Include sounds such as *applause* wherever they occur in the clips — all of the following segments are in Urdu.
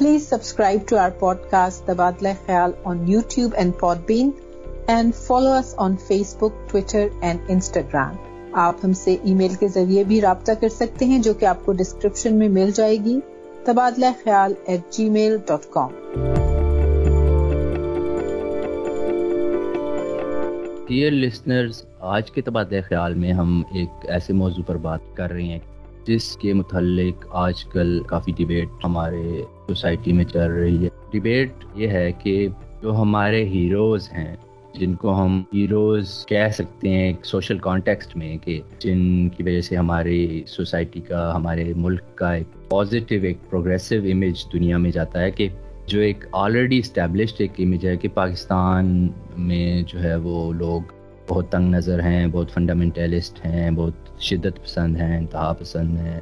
Please subscribe to our podcast تبادلہ خیال on YouTube and Podbean and follow us on Facebook Twitter and Instagram آپ ہم سے ای میل کے ذریعے بھی رابطہ کر سکتے ہیں، جو کہ آپ کو ڈسکرپشن میں مل جائے گی. تبادلہ خیال at Gmail dot com dear listeners آج کے تبادلہ خیال میں ہم ایک ایسے موضوع پر بات کر رہے ہیں، جس کے متعلق آج کل کافی ڈیبیٹ ہمارے سوسائٹی میں چل رہی ہے۔ ڈیبیٹ یہ ہے کہ جو ہمارے ہیروز ہیں، جن کو ہم ہیروز کہہ سکتے ہیں ایک سوشل کانٹیکسٹ میں کہ جن کی وجہ سے ہماری سوسائٹی کا، ہمارے ملک کا ایک پازیٹیو ایک پروگریسو امیج دنیا میں جاتا ہے کہ جو ایک آلریڈی اسٹیبلشڈ ایک امیج ہے کہ پاکستان میں جو ہے وہ لوگ بہت تنگ نظر ہیں، بہت فنڈامنٹلسٹ ہیں، بہت شدت پسند ہیں، انتہا پسند ہیں۔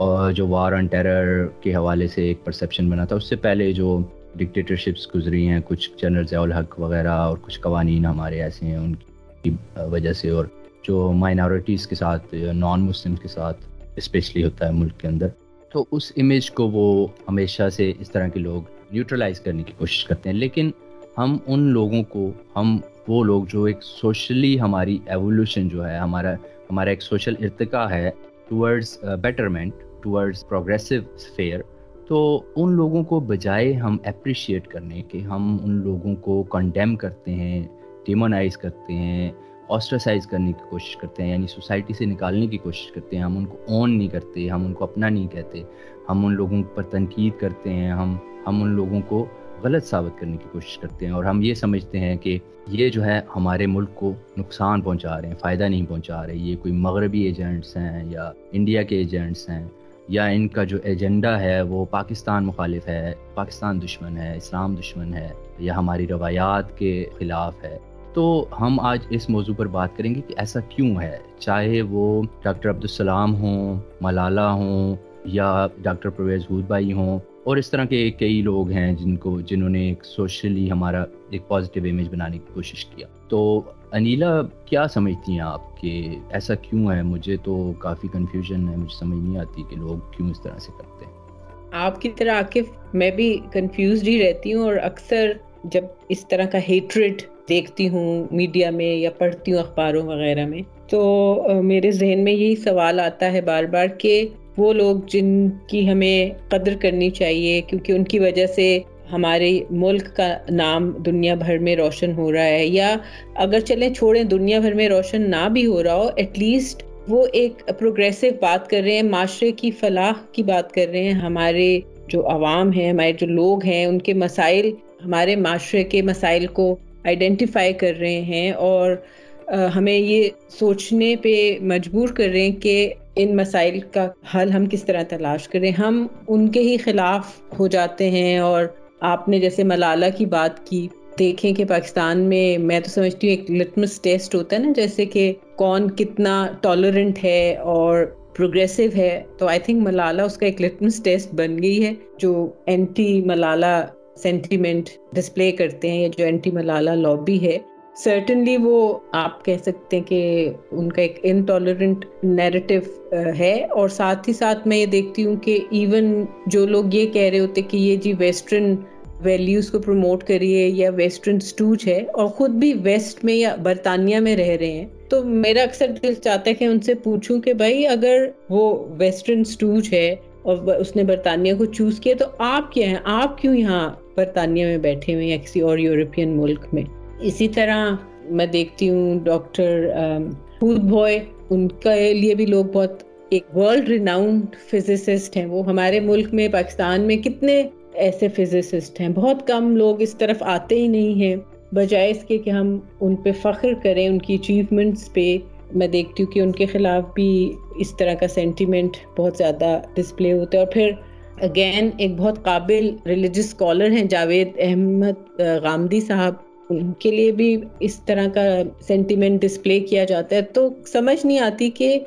اور جو وار آن ٹیرر کے حوالے سے ایک پرسیپشن بنا تھا، اس سے پہلے جو ڈکٹیٹرشپس گزری ہیں، کچھ جنرل ضیاء الحق وغیرہ اور کچھ قوانین ہمارے ایسے ہیں، ان کی وجہ سے اور جو مائنورٹیز کے ساتھ نان مسلم کے ساتھ اسپیشلی ہوتا ہے ملک کے اندر۔ تو اس امیج کو وہ ہمیشہ سے اس طرح کے لوگ نیوٹرلائز کرنے کی کوشش کرتے ہیں۔ لیکن ہم ان لوگوں کو، ہم وہ لوگ جو ایک سوشلی ہماری ایولیوشن جو ہے، ہمارا ہمارا ایک سوشل ارتقا ہے towards betterment towards progressive fair تو ان لوگوں کو بجائے ہم اپریشیٹ کرنے کے، ہم ان لوگوں کو کنڈیم کرتے ہیں ڈیمونائز کرتے ہیں آسٹرسائز کرنے کی کوشش کرتے ہیں یعنی سوسائٹی سے نکالنے کی کوشش کرتے ہیں، ہم ان کو اون نہیں کرتے، ہم ان کو اپنا نہیں کہتے، ہم ان لوگوں پر تنقید کرتے ہیں، ہم ہم ان لوگوں کو غلط ثابت کرنے کی کوشش کرتے ہیں، اور ہم یہ سمجھتے ہیں کہ یہ جو ہے ہمارے ملک کو نقصان پہنچا رہے ہیں، فائدہ نہیں پہنچا رہے، یہ کوئی مغربی ایجنٹس ہیں یا انڈیا کے ایجنٹس ہیں یا ان کا جو ایجنڈا ہے وہ پاکستان مخالف ہے، پاکستان دشمن ہے، اسلام دشمن ہے یا ہماری روایات کے خلاف ہے۔ تو ہم آج اس موضوع پر بات کریں گے کہ ایسا کیوں ہے؟ چاہے وہ ڈاکٹر عبدالسلام ہوں، ملالہ ہوں یا ڈاکٹر پرویز ہود بھائی ہوں اور اس طرح کے کئی لوگ ہیں جن کو جنہوں نے ایک سوشلی ہمارا ایک پازیٹیو امیج بنانے کی کوشش کیا۔ تو انیلا، کیا سمجھتی ہیں آپ کہ ایسا کیوں ہے؟ مجھے تو کافی کنفیوژن ہے، مجھے سمجھ نہیں آتی کہ لوگ کیوں اس طرح سے کرتے ہیں۔ آپ کی طرح عاقف میں بھی کنفیوزڈ ہی رہتی ہوں اور اکثر جب اس طرح کا ہیٹریڈ دیکھتی ہوں میڈیا میں یا پڑھتی ہوں اخباروں وغیرہ میں، تو میرے ذہن میں یہی سوال آتا ہے بار بار کہ وہ لوگ جن کی ہمیں قدر کرنی چاہیے، کیونکہ ان کی وجہ سے ہمارے ملک کا نام دنیا بھر میں روشن ہو رہا ہے۔ یا اگر چلیں چھوڑیں دنیا بھر میں روشن نہ بھی ہو رہا ہو ایٹ لیسٹ وہ ایک پروگریسو بات کر رہے ہیں، معاشرے کی فلاح کی بات کر رہے ہیں۔ ہمارے جو عوام ہیں، ہمارے جو لوگ ہیں، ان کے مسائل، ہمارے معاشرے کے مسائل کو آئیڈینٹیفائی کر رہے ہیں۔ اور ہمیں یہ سوچنے پہ مجبور کر رہے ہیں کہ ان مسائل کا حل ہم کس طرح تلاش کریں۔ ہم ان کے ہی خلاف ہو جاتے ہیں اور آپ نے جیسے ملالہ کی بات کی، دیکھیں کہ پاکستان میں میں تو سمجھتی ہوں ایک لٹمس ٹیسٹ ہوتا ہے نا، جیسے کہ کون کتنا ٹالرنٹ ہے اور پروگریسو ہے۔ تو آئی تھنک ملالہ اس کا ایک لٹمس ٹیسٹ بن گئی ہے، جو اینٹی ملالہ سینٹیمنٹ ڈسپلے کرتے ہیں یا جو اینٹی ملالہ لابی ہے۔ سرٹنلی وہ آپ کہہ سکتے ہیں کہ ان کا ایک انٹالرنٹ نیریٹو ہے۔ اور ساتھ ہی ساتھ میں یہ دیکھتی ہوں کہ ایون جو لوگ یہ کہہ رہے ہوتے کہ یہ جی ویسٹرن ویلیوز کو پروموٹ کریے یا ویسٹرن سٹوچ ہے اور خود بھی ویسٹ میں یا برطانیہ میں رہ رہے ہیں، تو میرا اکثر دل چاہتا ہے کہ ان سے پوچھوں کہ بھائی اگر وہ ویسٹرن سٹوچ ہے اور اس نے برطانیہ کو چوز کیا تو آپ کیا ہیں؟ آپ کیوں یہاں برطانیہ میں بیٹھے ہوئے یا کسی اور یورپین ملک میں؟ اسی طرح میں دیکھتی ہوں ڈاکٹر فوڈ بوائے ان کے لیے بھی لوگ بہت ایک ورلڈ ریناؤنڈ فزسسٹ ہیں۔ وہ ہمارے ملک میں، پاکستان میں کتنے ایسے فزسسٹ ہیں۔ بہت کم لوگ اس طرف آتے ہی نہیں ہیں۔ بجائے اس کے کہ ہم ان پہ فخر کریں، ان کی اچیومنٹس پہ۔ میں دیکھتی ہوں کہ ان کے خلاف بھی اس طرح کا سینٹیمنٹ بہت زیادہ ڈسپلے ہوتا ہے۔ اور پھر اگین ایک بہت قابل ریلیجس اسکالر ہیں، جاوید احمد غامدی صاحب۔ ان کے لیے بھی اس طرح کا سینٹیمنٹ ڈسپلے کیا جاتا ہے۔ تو سمجھ نہیں آتی کہ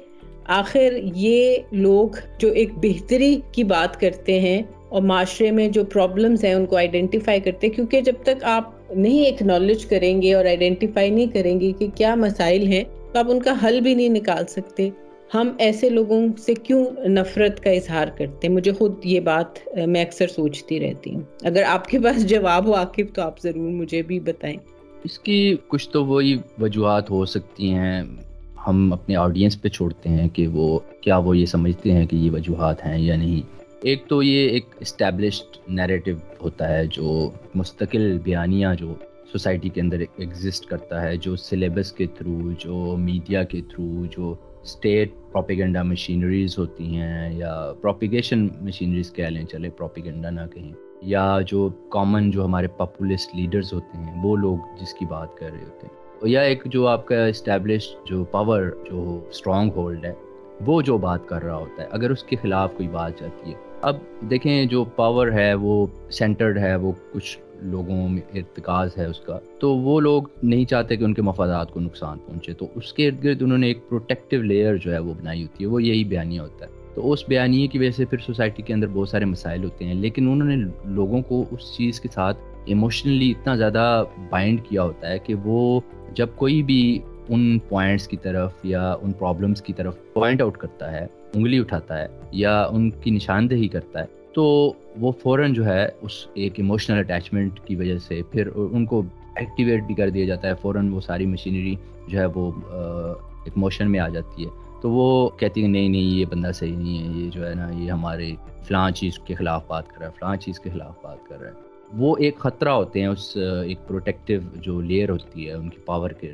آخر یہ لوگ جو ایک بہتری کی بات کرتے ہیں اور معاشرے میں جو پرابلمس ہیں ان کو آئیڈینٹیفائی کرتے ہیں، کیونکہ جب تک آپ نہیں ایکنالج کریں گے اور آئیڈینٹیفائی نہیں کریں گے کہ کیا مسائل ہیں، تو آپ ان کا حل بھی نہیں نکال سکتے۔ ہم ایسے لوگوں سے کیوں نفرت کا اظہار کرتے ہیں؟ مجھے خود یہ بات میں اکثر سوچتی رہتی ہوں۔ اگر آپ کے پاس *laughs* جواب ہو، عاقب، تو آپ ضرور مجھے بھی بتائیں۔ اس کی کچھ تو وہی وجوہات ہو سکتی ہیں۔ ہم اپنے آڈینس پہ چھوڑتے ہیں کہ وہ، کیا وہ یہ سمجھتے ہیں کہ یہ وجوہات ہیں یا نہیں۔ ایک تو یہ ایک اسٹیبلشڈ نیریٹو ہوتا ہے جو مستقل بیانیہ جو سوسائٹی کے اندر ایگزسٹ کرتا ہے، جو سلیبس کے تھرو جو میڈیا کے تھرو جو اسٹیٹ پروپیگنڈا مشینریز ہوتی ہیں یا پروپیگیشن مشینریز کہہ لیں، چلے پروپیگنڈا نہ کہیں۔ یا جو کامن جو ہمارے پاپولسٹ لیڈرز ہوتے ہیں، وہ لوگ جس کی بات کر رہے ہوتے ہیں۔ یا ایک جو آپ کا اسٹیبلش جو پاور جو اسٹرانگ ہولڈ ہے، وہ جو بات کر رہا ہوتا ہے، اگر اس کے خلاف کوئی بات جاتی ہے۔ اب دیکھیں جو پاور ہے، وہ سینٹرڈ ہے، وہ کچھ لوگوں میں ارتکاز ہے اس کا، تو وہ لوگ نہیں چاہتے کہ ان کے مفادات کو نقصان پہنچے۔ تو اس کے ارد گرد انہوں نے ایک پروٹیکٹیو لیئر جو ہے وہ بنائی ہوتی ہے، وہ یہی بیانیہ ہوتا ہے۔ تو اس بیانیے کی وجہ سے پھر سوسائٹی کے اندر بہت سارے مسائل ہوتے ہیں، لیکن انہوں نے لوگوں کو اس چیز کے ساتھ ایموشنلی اتنا زیادہ بائنڈ کیا ہوتا ہے کہ وہ جب کوئی بھی ان پوائنٹس کی طرف یا ان پرابلمس کی طرف پوائنٹ آؤٹ کرتا ہے، انگلی اٹھاتا ہے یا ان کی نشاندہی کرتا ہے تو وہ فوراً جو ہے اس ایک ایموشنل اٹیچمنٹ کی وجہ سے پھر ان کو ایکٹیویٹ بھی کر دیا جاتا ہے، فوراً وہ ساری مشینری جو ہے وہ ایک موشن میں آ جاتی ہے۔ تو وہ کہتی ہے نہیں نہیں، یہ بندہ صحیح نہیں ہے، یہ جو ہے نا، یہ ہمارے فلاں چیز کے خلاف بات کر رہا ہے، فلاں چیز کے خلاف بات کر رہا ہے۔ وہ ایک خطرہ ہوتے ہیں اس ایک پروٹیکٹیو جو لیئر ہوتی ہے، ان کی پاور کے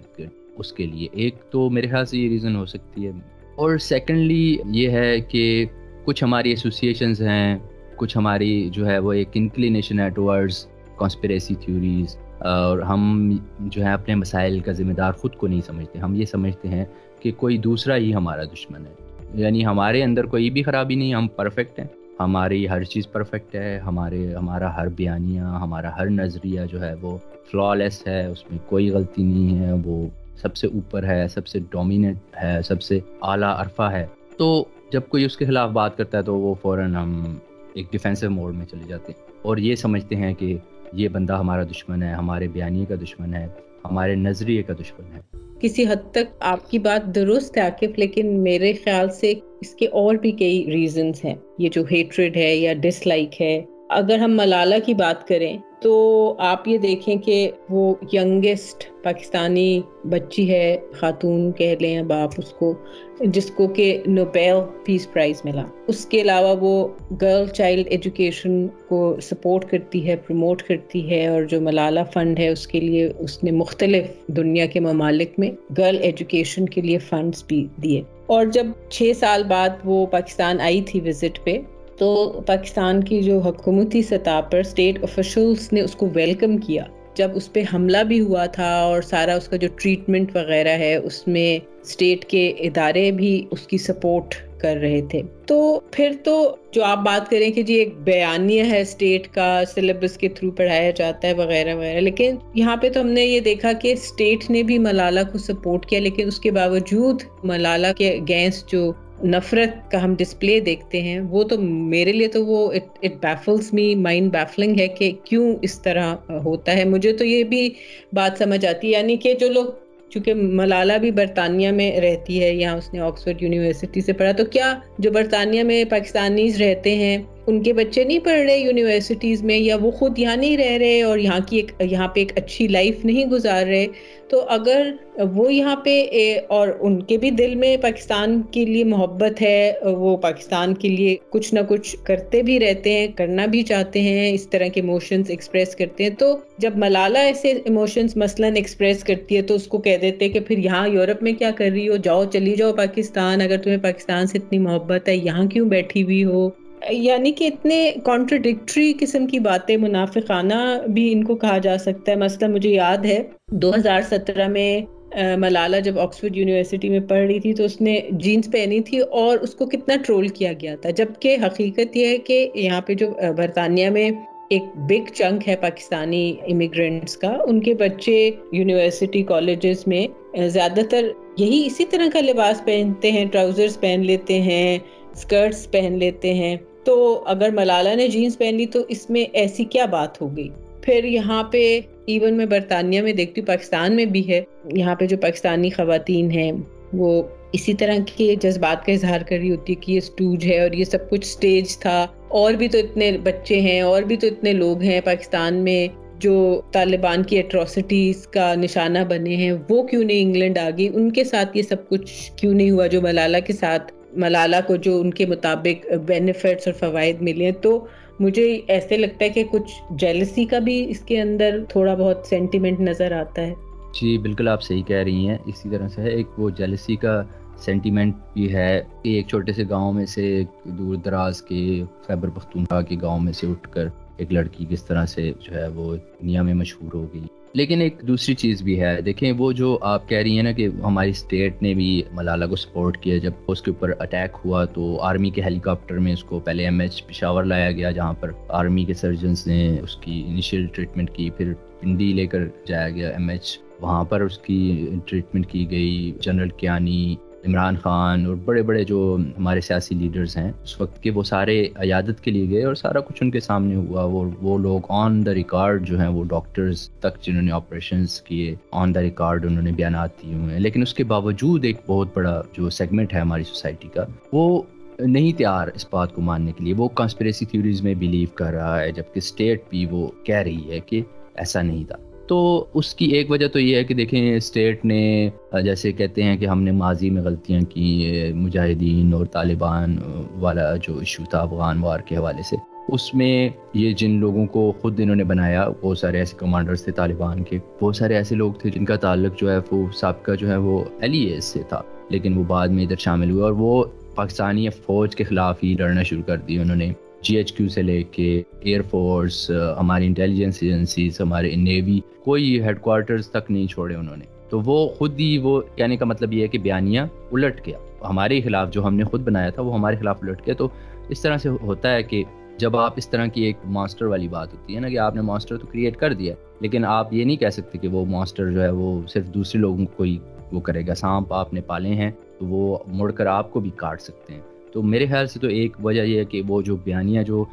اس کے لیے۔ ایک تو میرے خیال سے یہ ریزن ہو سکتی ہے۔ اور سیکنڈلی یہ ہے کہ کچھ ہماری ایسوسیشنز ہیں۔ کچھ ہماری جو ہے وہ ایک انکلینیشن ہے ٹورڈز کانسپریسی تھیوریز اور ہم جو ہے اپنے مسائل کا ذمہ دار خود کو نہیں سمجھتے۔ ہم یہ سمجھتے ہیں کہ کوئی دوسرا ہی ہمارا دشمن ہے۔ یعنی ہمارے اندر کوئی بھی خرابی نہیں، ہم پرفیکٹ ہیں۔ ہماری ہر چیز پرفیکٹ ہے، ہمارے، ہمارا ہر بیانیہ، ہمارا ہر نظریہ جو ہے وہ فلا لیس ہے، اس میں کوئی غلطی نہیں ہے۔ وہ سب سے اوپر ہے، سب سے ڈومیننٹ ہے، سب سے اعلیٰ عرفہ ہے۔ تو جب کوئی اس کے خلاف بات کرتا ہے تو وہ فوراً ہم ایک ڈیفینسو موڈ میں چلے جاتے ہیں۔ اور یہ سمجھتے ہیں کہ یہ بندہ ہمارا دشمن ہے، ہمارے بیانیے کا دشمن ہے، ہمارے نظریے کا دشمن ہے۔ کسی حد تک آپ کی بات درست ہے عاقف لیکن میرے خیال سے اس کے اور بھی کئی ریزنز ہیں۔ یہ جو ہیٹریڈ ہے یا ڈس لائک ہے اگر ہم ملالہ کی بات کریں تو آپ یہ دیکھیں کہ وہ ینگسٹ پاکستانی بچی ہے، خاتون کہہ لیں اب آپ اس کو، جس کو کہ نوبیل پیس پرائز ملا۔ اس کے علاوہ وہ گرل چائلڈ ایجوکیشن کو سپورٹ کرتی ہے پروموٹ کرتی ہے اور جو ملالہ فنڈ ہے اس کے لیے اس نے مختلف دنیا کے ممالک میں گرل ایجوکیشن کے لیے فنڈز بھی دیے۔ اور جب چھ سال بعد وہ پاکستان آئی تھی وزٹ پہ تو پاکستان کی جو حکومتی سطح پر اسٹیٹ آفیشلس نے اس کو ویلکم کیا۔ جب اس پہ حملہ بھی ہوا تھا اور سارا اس کا جو ٹریٹمنٹ وغیرہ ہے، اس میں اسٹیٹ کے ادارے بھی اس کی سپورٹ کر رہے تھے۔ تو پھر تو جو آپ بات کریں کہ جی ایک بیانیہ ہے اسٹیٹ کا سلیبس کے تھرو پڑھایا جاتا ہے وغیرہ وغیرہ، لیکن یہاں پہ تو ہم نے یہ دیکھا کہ اسٹیٹ نے بھی ملالہ کو سپورٹ کیا، لیکن اس کے باوجود ملالہ کے اگینسٹ جو نفرت کا ہم ڈسپلے دیکھتے ہیں، وہ تو میرے لیے تو وہ اٹ بیفلس می مائنڈ بیفلنگ ہے کہ کیوں اس طرح ہوتا ہے۔ مجھے تو یہ بھی بات سمجھ آتی ہے یعنی کہ جو لوگ، چونکہ ملالہ بھی برطانیہ میں رہتی ہے، یہاں اس نے آکسفورڈ یونیورسٹی سے پڑھا، تو کیا جو برطانیہ میں پاکستانیز رہتے ہیں ان کے بچے نہیں پڑھ رہے یونیورسٹیز میں یا وہ خود یہاں نہیں رہ رہے اور یہاں کی ایک یہاں پہ ایک اچھی لائف نہیں گزار رہے، تو اگر وہ یہاں پہ اور ان کے بھی دل میں پاکستان کے لیے محبت ہے، وہ پاکستان کے لیے کچھ نہ کچھ کرتے بھی رہتے ہیں، کرنا بھی چاہتے ہیں، اس طرح کے ایموشنس ایکسپریس کرتے ہیں، تو جب ملالہ ایسے ایموشنس مثلاً ایکسپریس کرتی ہے تو اس کو کہہ دیتے کہ پھر یہاں یورپ میں کیا کر رہی ہو؟ جاؤ، چلی جاؤ پاکستان، اگر تمہیں پاکستان سے اتنی محبت ہے، یہاں کیوں بیٹھی ہوئی ہو؟ یعنی کہ اتنے کانٹرڈکٹری قسم کی باتیں منافقانہ بھی ان کو کہا جا سکتا ہے۔ مثلا مجھے یاد ہے، دو ہزار سترہ میں ملالہ جب آکسفورڈ یونیورسٹی میں پڑھ رہی تھی تو اس نے جینس پہنی تھی اور اس کو کتنا ٹرول کیا گیا تھا۔ جبکہ حقیقت یہ ہے کہ یہاں پہ جو برطانیہ میں ایک بگ چنک ہے پاکستانی امیگرینٹس کا، ان کے بچے یونیورسٹی کالجز میں زیادہ تر یہی اسی طرح کا لباس پہنتے ہیں ٹراؤزرز پہن لیتے ہیں اسکرٹس پہن لیتے ہیں۔ تو اگر ملالہ نے جینس پہن لی تو اس میں ایسی کیا بات ہو گئی؟ پھر یہاں پہ ایون میں برطانیہ میں دیکھتی ہوں، پاکستان میں بھی ہے۔ یہاں پہ جو پاکستانی خواتین ہیں، وہ اسی طرح کے جذبات کا اظہار کر رہی ہوتی ہے کہ یہ اسٹوج ہے اور یہ سب کچھ اسٹیج تھا۔ اور بھی تو اتنے بچے ہیں، اور بھی تو اتنے لوگ ہیں پاکستان میں جو طالبان کی اٹروسٹیز کا نشانہ بنے ہیں۔ وہ کیوں نہیں انگلینڈ آ گئی ان کے ساتھ یہ سب کچھ کیوں نہیں ہوا جو ملالہ کے ساتھ ملالہ کو جو ان کے مطابق بینیفٹس اور فوائد ملے ہیں، تو مجھے ایسے لگتا ہے کہ کچھ جیلسی کا بھی اس کے اندر تھوڑا بہت سینٹیمنٹ نظر آتا ہے۔ جی بالکل آپ صحیح کہہ رہی ہیں۔ اسی طرح سے ایک وہ جیلسی کا سینٹیمنٹ بھی ہے۔ کہ ایک چھوٹے سے گاؤں میں سے دور دراز کے خیبر پختونخوا کے گاؤں میں سے اٹھ کر ایک لڑکی کس طرح سے جو ہے وہ دنیا میں مشہور ہو گئی۔ لیکن ایک دوسری چیز بھی ہے۔ دیکھیں، وہ جو آپ کہہ رہی ہیں نا کہ ہماری اسٹیٹ نے بھی ملالہ کو سپورٹ کیا، جب اس کے اوپر اٹیک ہوا تو آرمی کے ہیلی کاپٹر میں اس کو پہلے ایم ایچ پشاور لایا گیا، جہاں پر آرمی کے سرجنس نے اس کی انیشیل ٹریٹمنٹ کی، پھر پنڈی لے کر جایا گیا ایم ایچ وہاں پر اس کی ٹریٹمنٹ کی گئی جنرل کیانی عمران خان اور بڑے بڑے جو ہمارے سیاسی لیڈرز ہیں، اس وقت کے وہ سارے عیادت کے لیے گئے اور سارا کچھ ان کے سامنے ہوا۔ وہ وہ لوگ آن دا ریکارڈ جو ہیں، وہ ڈاکٹرز تک جنہوں نے آپریشنس کیے آن دا ریکارڈ انہوں نے بیانات دیے ہوئے ہیں۔ لیکن اس کے باوجود ایک بہت بڑا جو سیگمنٹ ہے ہماری سوسائٹی کا، وہ نہیں تیار اس بات کو ماننے کے لیے۔ وہ کانسپریسی تھیوریز میں بلیو کر رہا ہے، جبکہ اسٹیٹ بھی وہ کہہ رہی ہے کہ ایسا نہیں تھا۔ تو اس کی ایک وجہ تو یہ ہے کہ دیکھیں اسٹیٹ نے، جیسے کہتے ہیں کہ ہم نے ماضی میں غلطیاں کی مجاہدین اور طالبان والا جو ایشو تھا افغان وار کے حوالے سے۔ اس میں یہ جن لوگوں کو خود انہوں نے بنایا بہت سارے ایسے کمانڈرز تھے طالبان کے۔ بہت سارے ایسے لوگ تھے جن کا تعلق جو ہے، وہ سابقہ جو ہے، وہ ایل ای ایس سے تھا۔ لیکن وہ بعد میں ادھر شامل ہوئے اور وہ پاکستانی فوج کے خلاف ہی لڑنا شروع کر دی انہوں نے۔ جی ایچ کیو سے لے کے ایئر فورس ہماری انٹیلیجنس ایجنسیز ہمارے نیوی کوئی ہیڈ کوارٹرز تک نہیں چھوڑے انہوں نے۔ تو وہ خود ہی وہ یعنی کہنے کا مطلب یہ ہے کہ بیانیہ الٹ گیا۔ ہمارے خلاف جو ہم نے خود بنایا تھا وہ ہمارے خلاف الٹ گیا۔ تو اس طرح سے ہوتا ہے کہ جب آپ اس طرح کی ایک ماسٹر والی بات ہوتی ہے نا کہ آپ نے ماسٹر تو کریٹ کر دیا لیکن آپ یہ نہیں کہہ سکتے کہ وہ ماسٹر جو ہے وہ صرف دوسرے لوگوں کو ہی وہ کرے گا۔ سانپ آپ نے پالے ہیں تو وہ مڑ کر آپ کو بھی کاٹ سکتے ہیں۔ تو میرے خیال سے تو ایک وجہ یہ ہے کہ وہ جو بیانیہ جو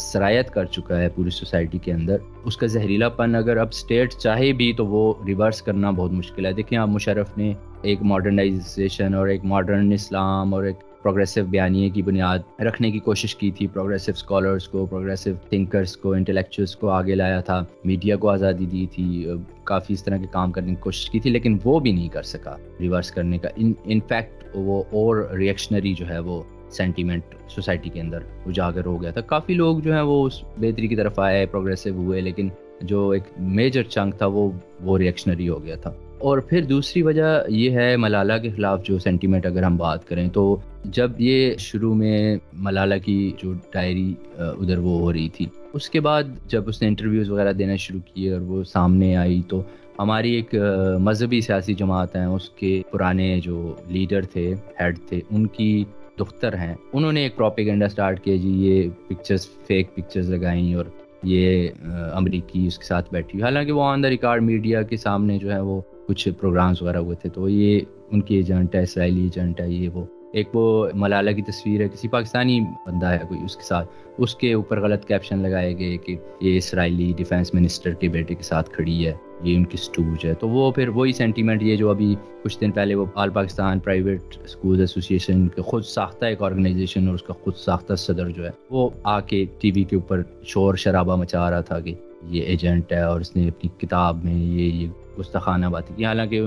سرایت کر چکا ہے پوری سوسائٹی کے اندر، اس کا زہریلا پن اگر اب اسٹیٹ چاہے بھی تو وہ ریورس کرنا بہت مشکل ہے۔ دیکھیں آپ مشرف نے ایک ماڈرنائزیشن اور ایک ماڈرن اسلام اور ایک پروگریسو بیانیے کی بنیاد رکھنے کی کوشش کی تھی۔ پروگریسو اسکالرس کو پروگریسو تھنکرس کو انٹلیکچوئلس کو آگے لایا تھا۔ میڈیا کو آزادی دی تھی۔ کافی اس طرح کے کام کرنے کی کوشش کی تھی، لیکن وہ بھی نہیں کر سکا ریورس کرنے کا۔ ان فیکٹ وہ اور ریئیکشنری جو ہے وہ سینٹیمنٹ سوسائٹی کے اندر اجاگر ہو گیا تھا۔ کافی لوگ جو ہیں وہ اس بہتری کی طرف آئے پروگریسو ہوئے، لیکن جو ایک میجر چنک تھا وہ وہ ریئیکشنری ہو گیا تھا۔ اور پھر دوسری وجہ یہ ہے ملالہ کے خلاف جو سینٹیمنٹ اگر ہم بات کریں تو جب یہ شروع میں ملالہ کی جو ڈائری ادھر وہ ہو رہی تھی۔ اس کے بعد جب اس نے انٹرویوز وغیرہ دینا شروع کیے اور وہ سامنے آئی تو ہماری ایک مذہبی سیاسی جماعت ہیں، اس کے پرانے جو لیڈر تھے ہیڈ تھے، ان کی دختر ہیں۔ انہوں نے ایک پروپیگنڈا سٹارٹ کیا جی یہ پکچرز فیک پکچرز لگائیں اور یہ امریکی اس کے ساتھ بیٹھی۔ حالانکہ وہ آن دا ریکارڈ میڈیا کے سامنے جو ہے وہ کچھ پروگرامز وغیرہ ہوئے تھے، تو یہ ان کی ایجنٹ ہے، اسرائیلی ایجنٹ ہے، یہ وہ ایک وہ ملالہ کی تصویر ہے، کسی پاکستانی بندہ ہے کوئی اس کے ساتھ۔ اس کے اوپر غلط کیپشن لگائے گئے کہ یہ اسرائیلی ڈیفینس منسٹر کے بیٹے کے ساتھ کھڑی ہے، یہ ان کی سٹوج ہے۔ تو وہ پھر وہی سینٹیمنٹ یہ جو ابھی کچھ دن پہلے وہ all Pakistan private school association کے خود ساختہ ایک آرگنائزیشن اور اس کا خود ساختہ صدر جو ہے، وہ آ کے ٹی وی کے اوپر شور شرابہ مچا رہا تھا کہ یہ ایجنٹ ہے اور اس نے اپنی کتاب میں یہ یہ گستخانہ باتیں کی۔ حالانکہ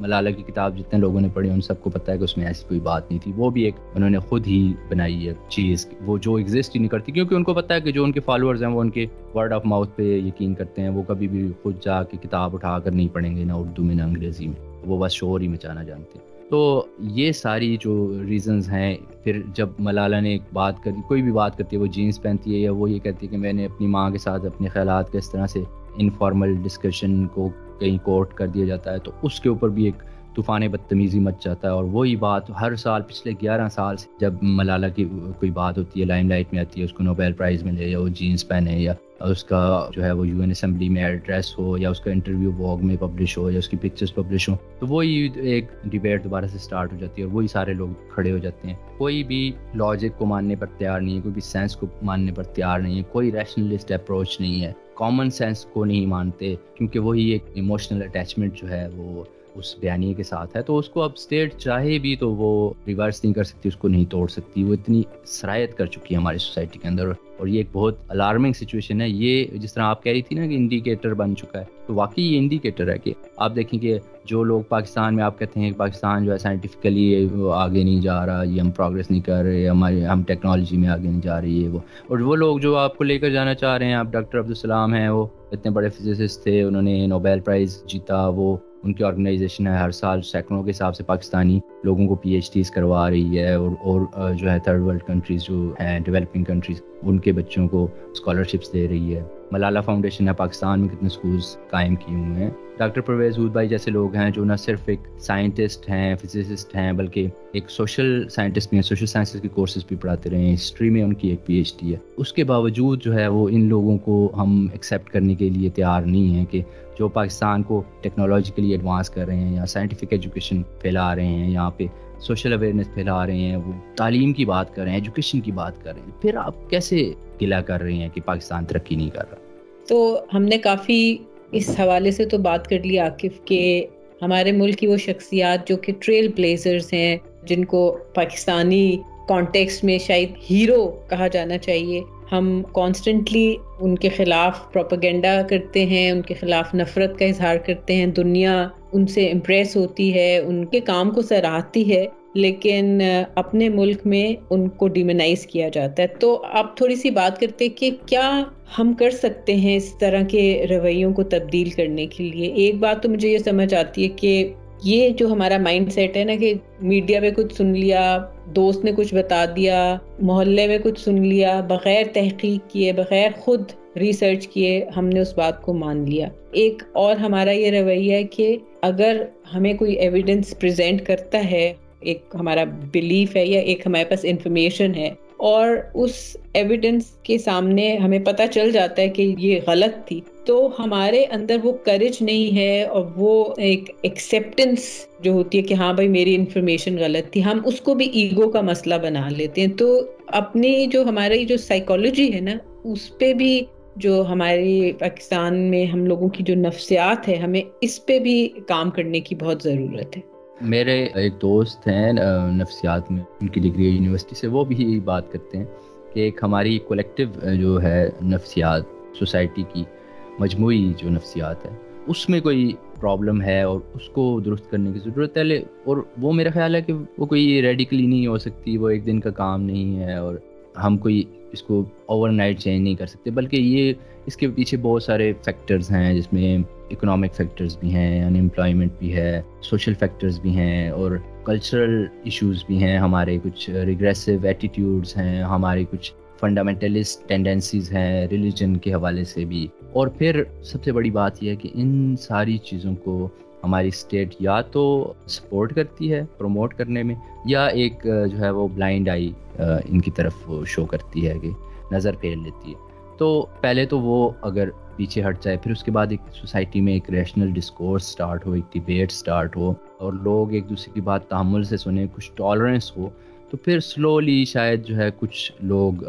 ملالہ کی کتاب جتنے لوگوں نے پڑھی، ان سب کو پتہ ہے کہ اس میں ایسی کوئی بات نہیں تھی۔ وہ بھی ایک انہوں نے خود ہی بنائی ہے چیز، وہ جو ایگزسٹ ہی نہیں کرتی، کیونکہ ان کو پتہ ہے کہ جو ان کے فالوورز ہیں، وہ ان کے ورڈ آف ماؤتھ پہ یقین کرتے ہیں۔ وہ کبھی بھی خود جا کے کتاب اٹھا کر نہیں پڑھیں گے، نہ اردو میں، نہ انگریزی میں۔ وہ بس شور ہی مچانا جانتے ہیں۔ تو یہ ساری جو ریزنز ہیں، پھر جب ملالہ نے ایک بات کری کوئی بھی بات کرتی ہے، وہ جینس پہنتی ہے یا وہ یہ کہتی ہے کہ میں نے اپنی ماں کے ساتھ اپنے خیالات کا اس طرح سے انفارمل ڈسکشن کو کہیں کوٹ کر دیا جاتا ہے، تو اس کے اوپر بھی ایک طوفان بدتمیزی مچ جاتا ہے۔ اور وہی بات ہر سال پچھلے گیارہ سال سے جب ملالہ کی کوئی بات ہوتی ہے، لائم لائٹ میں آتی ہے، اس کو نوبیل پرائز ملے یا وہ جینس پہنے یا اس کا جو ہے وہ یو این اسمبلی میں ایڈریس ہو یا اس کا انٹرویو واگ میں پبلش ہو یا اس کی پکچرز پبلش ہوں، تو وہی ایک ڈبیٹ دوبارہ سے اسٹارٹ ہو جاتی ہے اور وہی سارے لوگ کھڑے ہو جاتے ہیں۔ کوئی بھی لاجک کو ماننے پر تیار نہیں ہے، کوئی بھی سینس کو ماننے پر تیار نہیں ہے، کوئی ریشنلسٹ اپروچ نہیں ہے۔ کامن سینس کو نہیں مانتے کیونکہ وہی ایک ایموشنل اٹیچمنٹ جو ہے وہ اس بیانیے کے ساتھ ہے، تو اس کو اب اسٹیٹ چاہے بھی تو وہ ریورس نہیں کر سکتی، اس کو نہیں توڑ سکتی۔ وہ اتنی سرایت کر چکی ہے ہماری سوسائٹی کے اندر۔ اور یہ ایک بہت الارمنگ سچویشن ہے۔ یہ جس طرح آپ کہہ رہی تھی نا کہ انڈیکیٹر بن چکا ہے، تو واقعی یہ انڈیکیٹر ہے کہ آپ دیکھیں کہ جو لوگ پاکستان میں آپ کہتے ہیں کہ پاکستان جو ہے سائنٹیفکلی آگے نہیں جا رہا، یہ ہم پروگریس نہیں کر رہے ہمارے ہم ٹیکنالوجی میں آگے نہیں جا رہی ہے وہ۔ اور وہ لوگ جو آپ کو لے کر جانا چاہ رہے ہیں، آپ ڈاکٹر عبدالسلام ہیں، وہ اتنے بڑے فزسسٹ تھے، انہوں نے نوبیل پرائز جیتا، وہ ان کی آرگنائزیشن ہے، ہر سال سینکڑوں کے حساب سے پاکستانی لوگوں کو پی ایچ ڈیز کروا رہی ہے اور اور جو ہے تھرڈ ورلڈ کنٹریز جو ہیں ڈیولپنگ کنٹریز ان کے بچوں کو اسکالرشپس دے رہی ہے۔ ملالہ فاؤنڈیشن ہے، پاکستان میں کتنے اسکولس قائم کیے ہوئے ہیں۔ ڈاکٹر پرویز ود بھائی جیسے لوگ ہیں جو نہ صرف ایک سائنٹسٹ ہیں، فزسسٹ ہیں، بلکہ ایک سوشل سائنٹسٹ بھی ہیں۔ سوشل سائنسز کے کورسز بھی پڑھاتے رہے ہیں۔ ہسٹری میں ان کی ایک پی ایچ ڈی ہے۔ اس کے باوجود جو ہے وہ ان لوگوں کو ہم ایکسیپٹ کرنے کے لیے تیار نہیں ہیں کہ جو پاکستان کو ٹیکنالوجیکلی ایڈوانس کر رہے ہیں یا سائنٹیفک ایجوکیشن پھیلا رہے ہیں، یہاں پہ سوشل اویئرنیس پھیلا رہے ہیں، وہ تعلیم کی بات کر رہے ہیں ایجوکیشن کی بات کر رہے ہیں۔ پھر آپ کیسے گلا کر رہے ہیں کہ پاکستان ترقی نہیں کر رہا؟ تو ہم نے کافی اس حوالے سے تو بات کر لی عاقف کہ ہمارے ملک کی وہ شخصیات جو کہ ٹریل پلیزرز ہیں، جن کو پاکستانی کانٹیکس میں شاید ہیرو کہا جانا چاہیے۔ ہم کانسٹنٹلی ان کے خلاف پروپیگنڈا کرتے ہیں، ان کے خلاف نفرت کا اظہار کرتے ہیں۔ دنیا ان سے امپریس ہوتی ہے، ان کے کام کو سراہتی ہے۔ لیکن اپنے ملک میں ان کو ڈیمنائز کیا جاتا ہے۔ تو آپ تھوڑی سی بات کرتے کہ کیا ہم کر سکتے ہیں اس طرح کے رویوں کو تبدیل کرنے کے لیے؟ ایک بات تو مجھے یہ سمجھ آتی ہے کہ یہ جو ہمارا مائنڈ سیٹ ہے نا کہ میڈیا میں کچھ سن لیا، دوست نے کچھ بتا دیا، محلے میں کچھ سن لیا، بغیر تحقیق کیے، بغیر خود ریسرچ کیے ہم نے اس بات کو مان لیا۔ ایک اور ہمارا یہ رویہ ہے کہ اگر ہمیں کوئی ایویڈنس پریزنٹ کرتا ہے ایک ہمارا بلیف ہے یا ایک ہمارے پاس انفارمیشن ہے اور اس ایویڈنس کے سامنے ہمیں پتہ چل جاتا ہے کہ یہ غلط تھی۔ تو ہمارے اندر وہ کرج نہیں ہے اور وہ ایک ایکسیپٹنس جو ہوتی ہے کہ ہاں بھائی میری انفارمیشن غلط تھی، ہم اس کو بھی ایگو کا مسئلہ بنا لیتے ہیں۔ تو اپنی جو ہماری جو سائیکالوجی ہے نا، اس پہ بھی جو ہماری پاکستان میں ہم لوگوں کی جو نفسیات ہے، ہمیں اس پہ بھی کام کرنے کی بہت ضرورت ہے۔ میرے ایک دوست ہیں نفسیات میں، ان کی ڈگری یونیورسٹی سے، وہ بھی بات کرتے ہیں کہ ایک ہماری کولیکٹیو جو ہے نفسیات سوسائٹی کی مجموعی جو نفسیات ہے اس میں کوئی پرابلم ہے اور اس کو درست کرنے کی ضرورت ہے اور وہ میرا خیال ہے کہ وہ کوئی ریڈیکلی نہیں ہو سکتی، وہ ایک دن کا کام نہیں ہے اور ہم کوئی اس کو اوور نائٹ چینج نہیں کر سکتے، بلکہ یہ اس کے پیچھے بہت سارے فیکٹرز ہیں، جس میں اکنامک فیکٹرز بھی ہیں ان امپلائمنٹ بھی ہے سوشل فیکٹرز بھی ہیں اور کلچرل ایشوز بھی ہیں. ہمارے کچھ ریگریسو ایٹیٹیوڈز ہیں ہمارے کچھ فنڈامنٹلسٹ ٹینڈنسیز ہیں ریلیجن کے حوالے سے بھی. اور پھر سب سے بڑی بات یہ ہے کہ ان ساری چیزوں کو ہماری اسٹیٹ یا تو سپورٹ کرتی ہے پروموٹ کرنے میں یا ایک جو ہے وہ بلائنڈ آئی ان کی طرف شو کرتی ہے کہ نظر پھیر لیتی ہے. تو پہلے تو وہ اگر پیچھے ہٹ جائے، پھر اس کے بعد ایک سوسائٹی میں ایک ریشنل ڈسکورس اسٹارٹ ہو، ایک ڈبیٹ اسٹارٹ ہو، اور لوگ ایک دوسرے کی بات تحمل سے سنیں، کچھ ٹالرنس ہو، تو پھر سلولی شاید جو ہے کچھ لوگ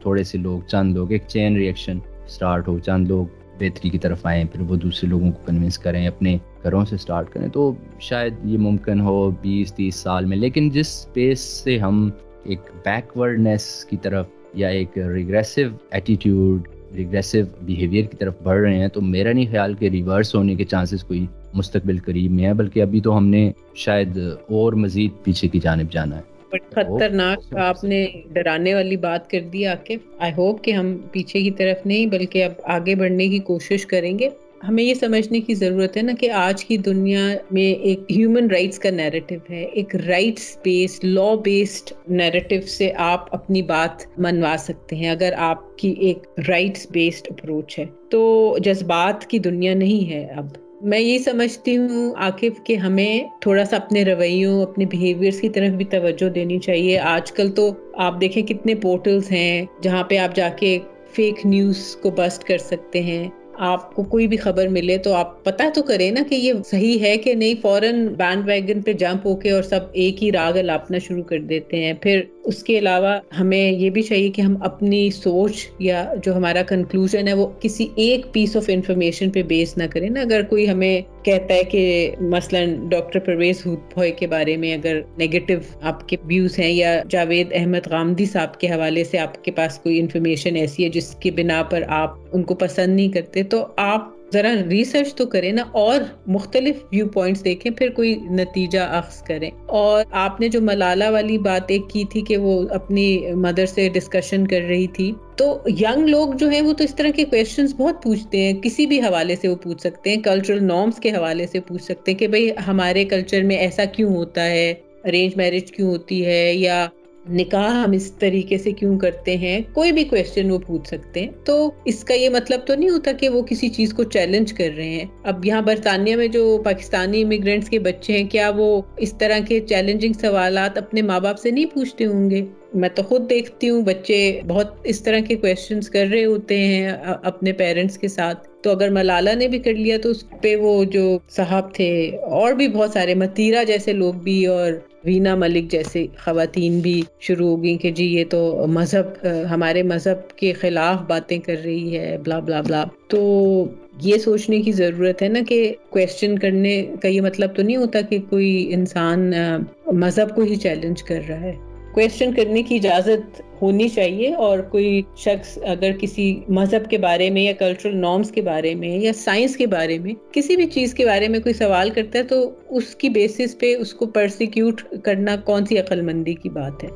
تھوڑے سے لوگ، چند لوگ، ایک چین ریئیکشن اسٹارٹ ہو، چند لوگ بہتری کی طرف آئیں، پھر وہ دوسرے لوگوں کو کنونس کریں، اپنے گھروں سے اسٹارٹ کریں، تو شاید یہ ممکن ہو بیس تیس سال میں۔ لیکن جس اسپیس سے ہم ایک بیکورڈنیس کی طرف یا ایک ریگریسو ایٹیٹیوڈ ریگریسو بیہیویئر کی طرف بڑھ رہے ہیں تو میرا نہیں خیال کہ ریورس ہونے کے چانسز کوئی مستقبل قریب میں ہے بلکہ ابھی تو ہم نے شاید اور مزید پیچھے کی جانب جانا ہے۔ خطرناک آپ نے ڈرانے والی بات کر دی آکف آئی ہوپ کہ ہم پیچھے کی طرف نہیں بلکہ اب آگے بڑھنے کی کوشش کریں گے۔ ہمیں یہ سمجھنے کی ضرورت ہے نا کہ آج کی دنیا میں ایک ہیومن رائٹس کا نیریٹو ہے، ایک rights based law based narrative سے آپ اپنی بات منوا سکتے ہیں اگر آپ کی ایک رائٹس بیسڈ اپروچ ہے۔ تو جذبات کی دنیا نہیں ہے اب۔ میں یہ سمجھتی ہوں عاقف کہ ہمیں تھوڑا سا اپنے رویوں، اپنے بیہیویئرس کی طرف بھی توجہ دینی چاہیے۔ آج کل تو آپ دیکھیں کتنے پورٹلز ہیں جہاں پہ آپ جا کے فیک نیوز کو بسٹ کر سکتے ہیں۔ آپ کو کوئی بھی خبر ملے تو آپ پتا تو کریں نا کہ یہ صحیح ہے کہ نہیں، فوراً بینڈ ویگن پہ جمپ ہو کے اور سب ایک ہی راگ لاپنا شروع کر دیتے ہیں۔ پھر اس کے علاوہ ہمیں یہ بھی چاہیے کہ ہم اپنی سوچ یا جو ہمارا کنکلوژن ہے وہ کسی ایک پیس آف انفارمیشن پہ بیس نہ کریں۔ نا، اگر کوئی ہمیں کہتا ہے کہ مثلا ڈاکٹر پرویز بھوئے کے بارے میں اگر نیگیٹو آپ کے ویوز ہیں یا جاوید احمد غامدی صاحب کے حوالے سے آپ کے پاس کوئی انفارمیشن ایسی ہے جس کی بنا پر آپ ان کو پسند نہیں کرتے تو آپ ذرا ریسرچ تو کریں نا اور مختلف ویو پوائنٹس دیکھیں، پھر کوئی نتیجہ اخذ کریں۔ اور آپ نے جو ملالہ والی بات ایک کی تھی کہ وہ اپنی مدر سے ڈسکشن کر رہی تھی، تو ینگ لوگ جو ہیں وہ تو اس طرح کے کویشچنس بہت پوچھتے ہیں۔ کسی بھی حوالے سے وہ پوچھ سکتے ہیں کلچرل نارمس کے حوالے سے پوچھ سکتے ہیں کہ بھئی ہمارے کلچر میں ایسا کیوں ہوتا ہے؟ ارینج میرج کیوں ہوتی ہے؟ یا نکاح ہم اس طریقے سے کیوں کرتے ہیں؟ کوئی بھی کوشچن وہ پوچھ سکتے ہیں۔ تو اس کا یہ مطلب تو نہیں ہوتا کہ وہ کسی چیز کو چیلنج کر رہے ہیں۔ اب یہاں برطانیہ میں جو پاکستانی امیگرینٹس کے بچے ہیں، کیا وہ اس طرح کے چیلنجنگ سوالات اپنے ماں باپ سے نہیں پوچھتے ہوں گے؟ میں تو خود دیکھتی ہوں، بچے بہت اس طرح کے کوشچنس کر رہے ہوتے ہیں اپنے پیرنٹس کے ساتھ۔ تو اگر ملالہ نے بھی کر لیا تو اس پہ وہ جو صاحب تھے اور بھی بہت سارے، متیرہ جیسے لوگ بھی اور وینا ملک جیسے خواتین بھی شروع ہو گئیں کہ جی یہ تو مذہب ہمارے مذہب کے خلاف باتیں کر رہی ہے، بلا بلا بلا۔ تو یہ سوچنے کی ضرورت ہے نا کہ کوشچن کرنے کا یہ مطلب تو نہیں ہوتا کہ کوئی انسان مذہب کو ہی چیلنج کر رہا ہے۔ کوشچن کرنے کی اجازت ہونی چاہیے اور کوئی شخص اگر کسی مذہب کے بارے میں یا کلچرل نارمس کے بارے میں یا سائنس کے بارے میں کسی بھی چیز کے بارے میں کوئی سوال کرتا ہے تو اس کی بیسس پہ اس کو پرسیکیوٹ کرنا کون سی عقل مندی کی بات ہے؟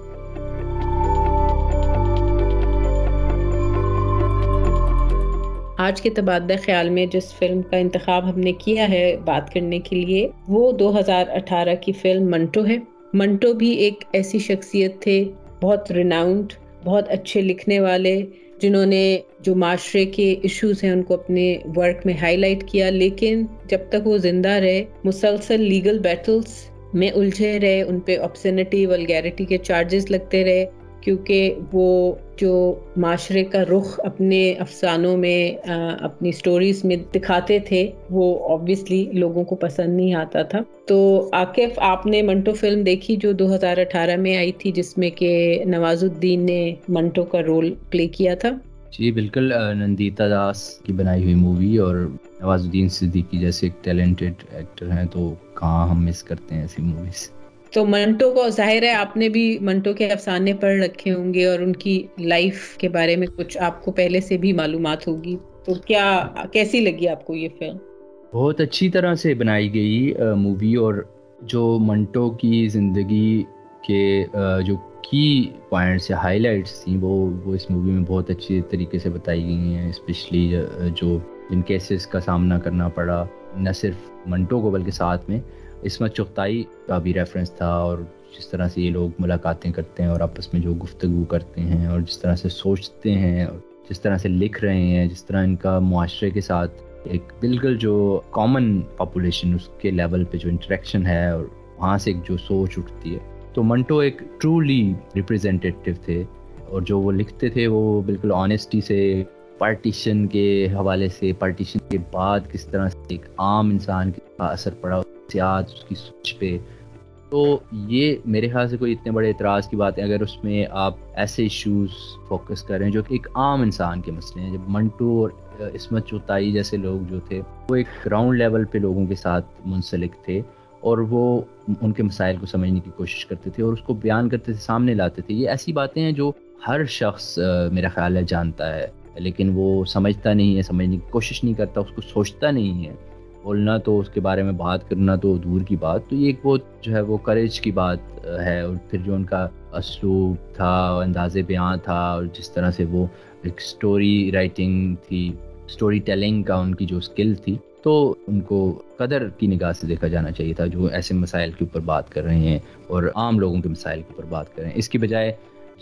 آج کے تبادلہ خیال میں جس فلم کا انتخاب ہم نے کیا ہے بات کرنے کے لیے وہ دو ہزار اٹھارہ کی فلم منٹو ہے۔ منٹو بھی ایک ایسی شخصیت تھے، بہت ریناؤنڈ بہت اچھے لکھنے والے، جنہوں نے جو معاشرے کے ایشوز ہیں ان کو اپنے ورک میں ہائی لائٹ کیا۔ لیکن جب تک وہ زندہ رہے، مسلسل لیگل بیٹلز میں الجھے رہے، ان پہ آپسنٹی ولگیرٹی کے چارجز لگتے رہے۔ کیونکہ وہ جو معاشرے کا رخ اپنے افسانوں میں اپنی سٹوریز میں دکھاتے تھے، وہ آبویسلی لوگوں کو پسند نہیں آتا تھا۔ تو عاقف آپ نے منٹو فلم دیکھی جو دو ہزار اٹھارہ میں آئی تھی، جس میں کہ نواز الدین نے منٹو کا رول پلے کیا تھا؟ جی بالکل۔ نندیتا داس کی بنائی ہوئی مووی اور نواز الدین صدیقی جیسے ایک ٹیلنٹڈ ایکٹر ہیں، تو کہاں ہم مس کرتے ہیں ایسی موویز تو منٹو کو ظاہر ہے آپ نے بھی منٹو کے افسانے پڑھ رکھے ہوں گے اور ان کی لائف کے بارے میں کچھ آپ کو پہلے سے بھی معلومات ہوگی۔ تو کیا، کیسی لگی آپ کو یہ فلم بہت اچھی طرح سے بنائی گئی مووی اور جو منٹو کی زندگی کے جو کی پوائنٹس یا ہائی لائٹس تھیں، وہ وہ اس مووی میں بہت اچھی طریقے سے بتائی گئی ہیں۔ اسپیشلی جو جن کیسز کا سامنا کرنا پڑا، نہ صرف منٹو کو بلکہ ساتھ میں۔ عصمت چغتائی کا بھی ریفرنس تھا اور جس طرح سے یہ لوگ ملاقاتیں کرتے ہیں اور آپس میں جو گفتگو کرتے ہیں اور جس طرح سے سوچتے ہیں اور جس طرح سے لکھ رہے ہیں، جس طرح ان کا معاشرے کے ساتھ ایک بالکل جو کامن پاپولیشن اس کے لیول پہ جو انٹریکشن ہے اور وہاں سے ایک جو سوچ اٹھتی ہے۔ تو منٹو ایک ٹرولی ریپرزینٹیو تھے اور جو وہ لکھتے تھے وہ بالکل آنیسٹی سے پارٹیشن کے حوالے سے پارٹیشن کے بعد کس طرح سے ایک عام انسان کا اثر پڑا۔ اس کی سوچ پہ۔ تو یہ میرے خیال سے کوئی اتنے بڑے اعتراض کی بات ہے اگر اس میں آپ ایسے ایشوز فوکس کریں جو کہ ایک عام انسان کے مسئلے ہیں، جب منٹو اور عصمت چوتائی جیسے لوگ جو تھے، وہ ایک گراؤنڈ لیول پہ لوگوں کے ساتھ منسلک تھے اور وہ ان کے مسائل کو سمجھنے کی کوشش کرتے تھے اور اس کو بیان کرتے تھے، سامنے لاتے تھے۔ یہ ایسی باتیں ہیں جو ہر شخص میرا خیال ہے، جانتا ہے۔ لیکن وہ سمجھتا نہیں ہے، سمجھنے کی کوشش نہیں کرتا، اس کو سوچتا نہیں ہے۔ بولنا تو اس کے بارے میں بات کرنا تو دور کی بات، تو یہ ایک بہت جو ہے وہ کریج کی بات ہے اور پھر جو ان کا اسلوب تھا انداز بیاں تھا اور جس طرح سے وہ ایک سٹوری رائٹنگ تھی اسٹوری ٹیلنگ کا ان کی جو اسکل تھی، تو ان کو قدر کی نگاہ سے دیکھا جانا چاہیے تھا، جو ایسے مسائل کے اوپر بات کر رہے ہیں اور عام لوگوں کے مسائل کے اوپر بات کر رہے ہیں۔ اس کی بجائے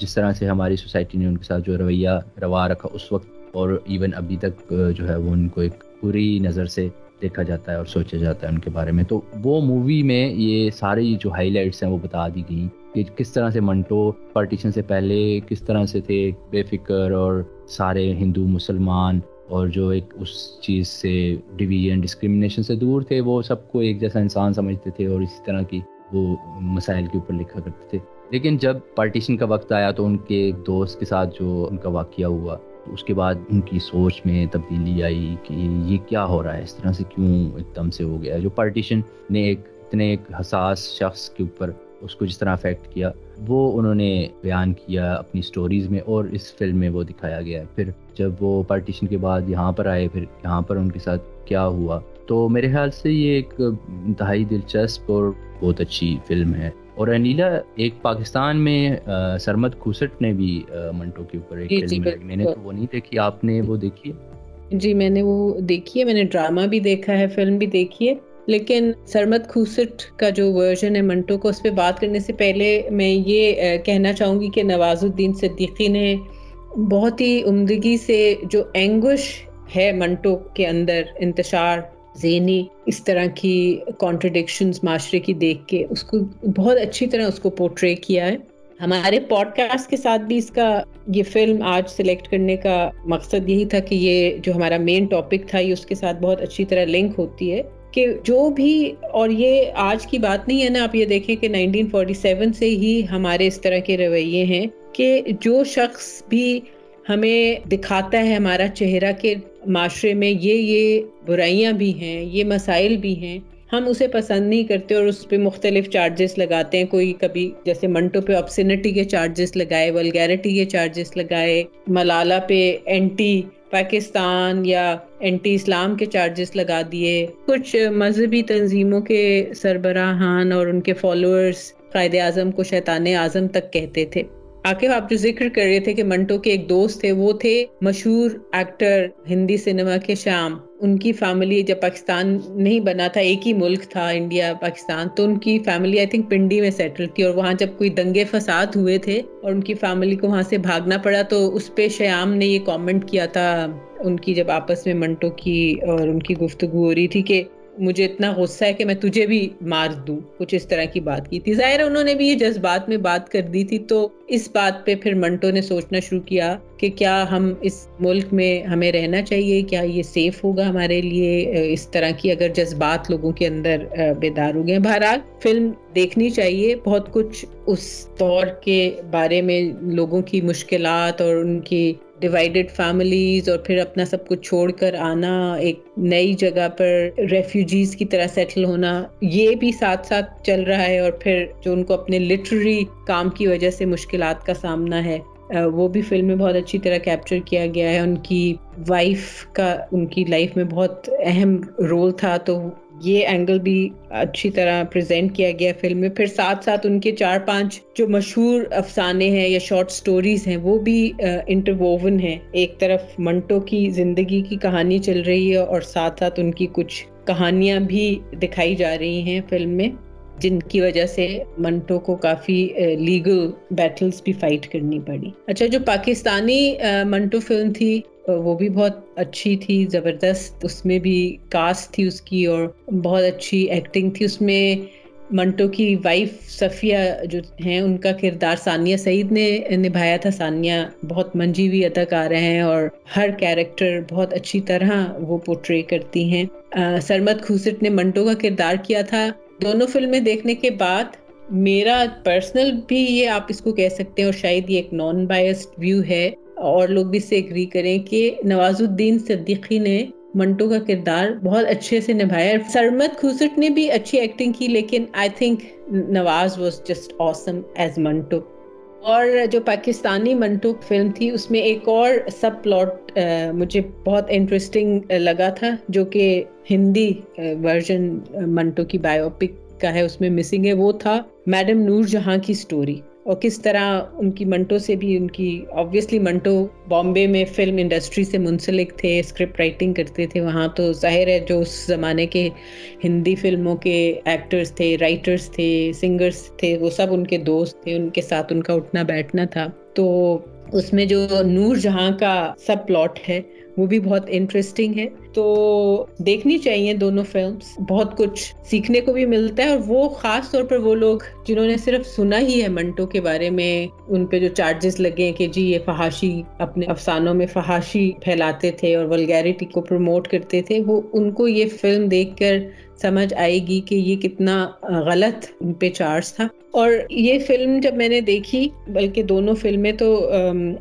جس طرح سے ہماری سوسائٹی نے ان کے ساتھ جو رویہ روا رکھا اس وقت اور ایون ابھی تک جو ہے وہ ان کو ایک پوری نظر سے دیکھا جاتا ہے اور سوچا جاتا ہے ان کے بارے میں۔ تو وہ مووی میں یہ سارے جو ہائی لائٹس ہیں وہ بتا دی گئیں کہ کس طرح سے منٹو پارٹیشن سے پہلے کس طرح سے تھے بے فکر اور سارے ہندو مسلمان اور جو ایک اس چیز سے ڈویژن ڈسکرمنیشن سے دور تھے، وہ سب کو ایک جیسا انسان سمجھتے تھے اور اسی طرح کی وہ مسائل کے اوپر لکھا کرتے تھے۔ لیکن جب پارٹیشن کا وقت آیا تو ان کے ایک دوست کے ساتھ جو ان کا واقعہ ہوا اس کے بعد ان کی سوچ میں تبدیلی آئی کہ یہ کیا ہو رہا ہے؟ اس طرح سے کیوں ایک دم سے ہو گیا جو پارٹیشن نے ایک، اتنے ایک حساس شخص کے اوپر اس کو جس طرح افیکٹ کیا، وہ انہوں نے بیان کیا اپنی سٹوریز میں اور اس فلم میں وہ دکھایا گیا ہے۔ پھر جب وہ پارٹیشن کے بعد یہاں پر آئے، پھر یہاں پر ان کے ساتھ کیا ہوا؟ تو میرے خیال سے یہ ایک انتہائی دلچسپ اور بہت اچھی فلم ہے۔ اور انیلا ایک پاکستان میں سرمد کھوسٹ نے بھی منٹو کے اوپر ایک جی، جی، فلم میں نے تو وہ نہیں دیکھی آپ نے وہ دیکھی جی میں نے وہ دیکھی ہے۔ میں نے ڈرامہ بھی دیکھا ہے فلم بھی دیکھی ہے۔ لیکن سرمد کھوسٹ کا جو ورژن ہے منٹو کو اس پہ بات کرنے سے پہلے میں یہ کہنا چاہوں گی کہ نواز الدین صدیقی نے بہت ہی عمدگی سے جو اینگوش ہے منٹو کے اندر انتشار ذہنی اس طرح کی کانٹرڈکشنز معاشرے کی دیکھ کے اس کو بہت اچھی طرح اس کو پورٹرے کیا ہے۔ ہمارے پوڈ کاسٹ کے ساتھ بھی اس کا یہ فلم آج سلیکٹ کرنے کا مقصد یہی تھا کہ یہ جو ہمارا مین ٹاپک تھا، یہ اس کے ساتھ بہت اچھی طرح لنک ہوتی ہے کہ جو بھی، اور یہ آج کی بات نہیں ہے نا، آپ یہ دیکھیں کہ 1947 سے ہی ہمارے اس طرح کے رویے ہیں کہ جو شخص بھی ہمیں دکھاتا ہے ہمارا چہرہ کے معاشرے میں یہ یہ برائیاں بھی ہیں، یہ مسائل بھی ہیں۔ ہم اسے پسند نہیں کرتے اور اس پہ مختلف چارجز لگاتے ہیں۔ کوئی کبھی جیسے منٹو پہ آپسینٹی کے چارجز لگائے ولگیرٹی کے چارجز لگائے، ملالہ پہ اینٹی پاکستان یا اینٹی اسلام کے چارجز لگا دیے۔ کچھ مذہبی تنظیموں کے سربراہان اور ان کے فالوورز قائد اعظم کو شیطان اعظم تک کہتے تھے۔ آکے آپ جو ذکر کر رہے تھے کہ منٹو کے ایک دوست تھے، وہ تھے مشہور ایکٹر ہندی سنیما کے شام۔ ان کی فیملی جب پاکستان نہیں بنا تھا، ایک ہی ملک تھا، انڈیا، پاکستان، تو ان کی فیملی آئی تھنک پنڈی میں سیٹل تھی اور وہاں جب کوئی دنگے فساد ہوئے تھے اور ان کی فیملی کو وہاں سے بھاگنا پڑا، تو اس پہ شیام نے یہ کامنٹ کیا تھا ان کی جب آپس میں منٹو کی اور ان کی گفتگو ہو رہی تھی کہ مجھے اتنا غصہ ہے کہ میں تجھے بھی مار دوں، کچھ اس طرح کی بات کی تھی۔ ظاہر انہوں نے بھی یہ جذبات میں بات کر دی تھی، تو اس بات پہ پھر منٹو نے سوچنا شروع کیا کہ کیا ہم اس ملک میں ہمیں رہنا چاہیے، کیا یہ سیف ہوگا ہمارے لیے؟ اس طرح کی اگر جذبات لوگوں کے اندر بیدار ہو گئے۔ بہرحال فلم دیکھنی چاہیے۔ بہت کچھ اس دور کے بارے میں لوگوں کی مشکلات اور ان کی ڈیوائڈیڈ فیملیز اور پھر اپنا سب کچھ چھوڑ کر آنا، ایک نئی جگہ پر ریفیوجیز کی طرح سیٹل ہونا، یہ بھی ساتھ ساتھ چل رہا ہے اور پھر جو ان کو اپنے لٹری کام کی وجہ سے مشکلات کا سامنا ہے وہ بھی فلم میں بہت اچھی طرح کیپچر کیا گیا ہے۔ ان کی وائف کا، ان کی لائف میں بہت اہم رول تھا تو یہ اینگل بھی اچھی طرح پریزنٹ کیا گیا فلم میں۔ پھر ساتھ ساتھ ان کے چار پانچ جو مشہور افسانے ہیں یا شارٹ سٹوریز ہیں، وہ بھی انٹرووون ہیں۔ ایک طرف منٹو کی زندگی کی کہانی چل رہی ہے اور ساتھ ساتھ ان کی کچھ کہانیاں بھی دکھائی جا رہی ہیں فلم میں، جن کی وجہ سے منٹو کو کافی لیگل بیٹلز بھی فائٹ کرنی پڑی۔ اچھا جو پاکستانی منٹو فلم تھی وہ بھی بہت اچھی تھی، زبردست، اس میں بھی کاسٹ تھی اس کی اور بہت اچھی ایکٹنگ تھی۔ اس میں منٹو کی وائف صفیہ جو ہیں، ان کا کردار ثانیہ سعید نے نبھایا تھا۔ ثانیہ بہت منجی ہوئی اداکار ہیں اور ہر کیریکٹر بہت اچھی طرح وہ پورٹری کرتی ہیں۔ سرمد کھوسٹ نے منٹو کا کردار کیا تھا۔ دونوں فلمیں دیکھنے کے بعد میرا پرسنل بھی یہ آپ اس کو کہہ سکتے ہیں اور شاید یہ ایک نان بائسڈ ویو ہے۔ اور لوگ بھی اس سے اگری کریں کہ نواز الدین صدیقی نے منٹو کا کردار بہت اچھے سے نبھایا سرمد کھوسٹ نے بھی اچھی ایکٹنگ کی، لیکن I think Nawaz was just awesome as Manto. اور جو پاکستانی منٹو فلم تھی، اس میں ایک اور سب پلاٹ مجھے بہت انٹرسٹنگ لگا تھا، جو کہ ہندی ورژن منٹو کی بایوپک کا ہے، اس میں مسنگ ہے، وہ تھا میڈم نور جہاں کی سٹوری اور کس طرح ان کی منٹو سے بھی، ان کی آبویسلی منٹو بامبے میں فلم انڈسٹری سے منسلک تھے اسکرپٹ رائٹنگ کرتے تھے، وہاں تو ظاہر ہے جو اس زمانے کے ہندی فلموں کے ایکٹرز تھے رائٹرز تھے سنگرز تھے، وہ سب ان کے دوست تھے، ان کے ساتھ ان کا اٹھنا بیٹھنا تھا۔ تو اس میں جو نور جہاں کا سب پلاٹ ہے، وہ بھی بہت انٹرسٹنگ ہے۔ تو دیکھنی چاہیے دونوں فلمس بہت کچھ سیکھنے کو بھی ملتا ہے اور وہ خاص طور پر وہ لوگ جنہوں نے صرف سنا ہی ہے منٹو کے بارے میں، ان پہ جو چارجز لگے کہ جی یہ فحاشی اپنے افسانوں میں فحاشی پھیلاتے تھے اور ولگیرٹی کو پروموٹ کرتے تھے، وہ ان کو یہ فلم دیکھ کر سمجھ آئے گی کہ یہ کتنا غلط ان پہ چارج تھا۔ اور یہ فلم جب میں نے دیکھی، بلکہ دونوں فلمیں تو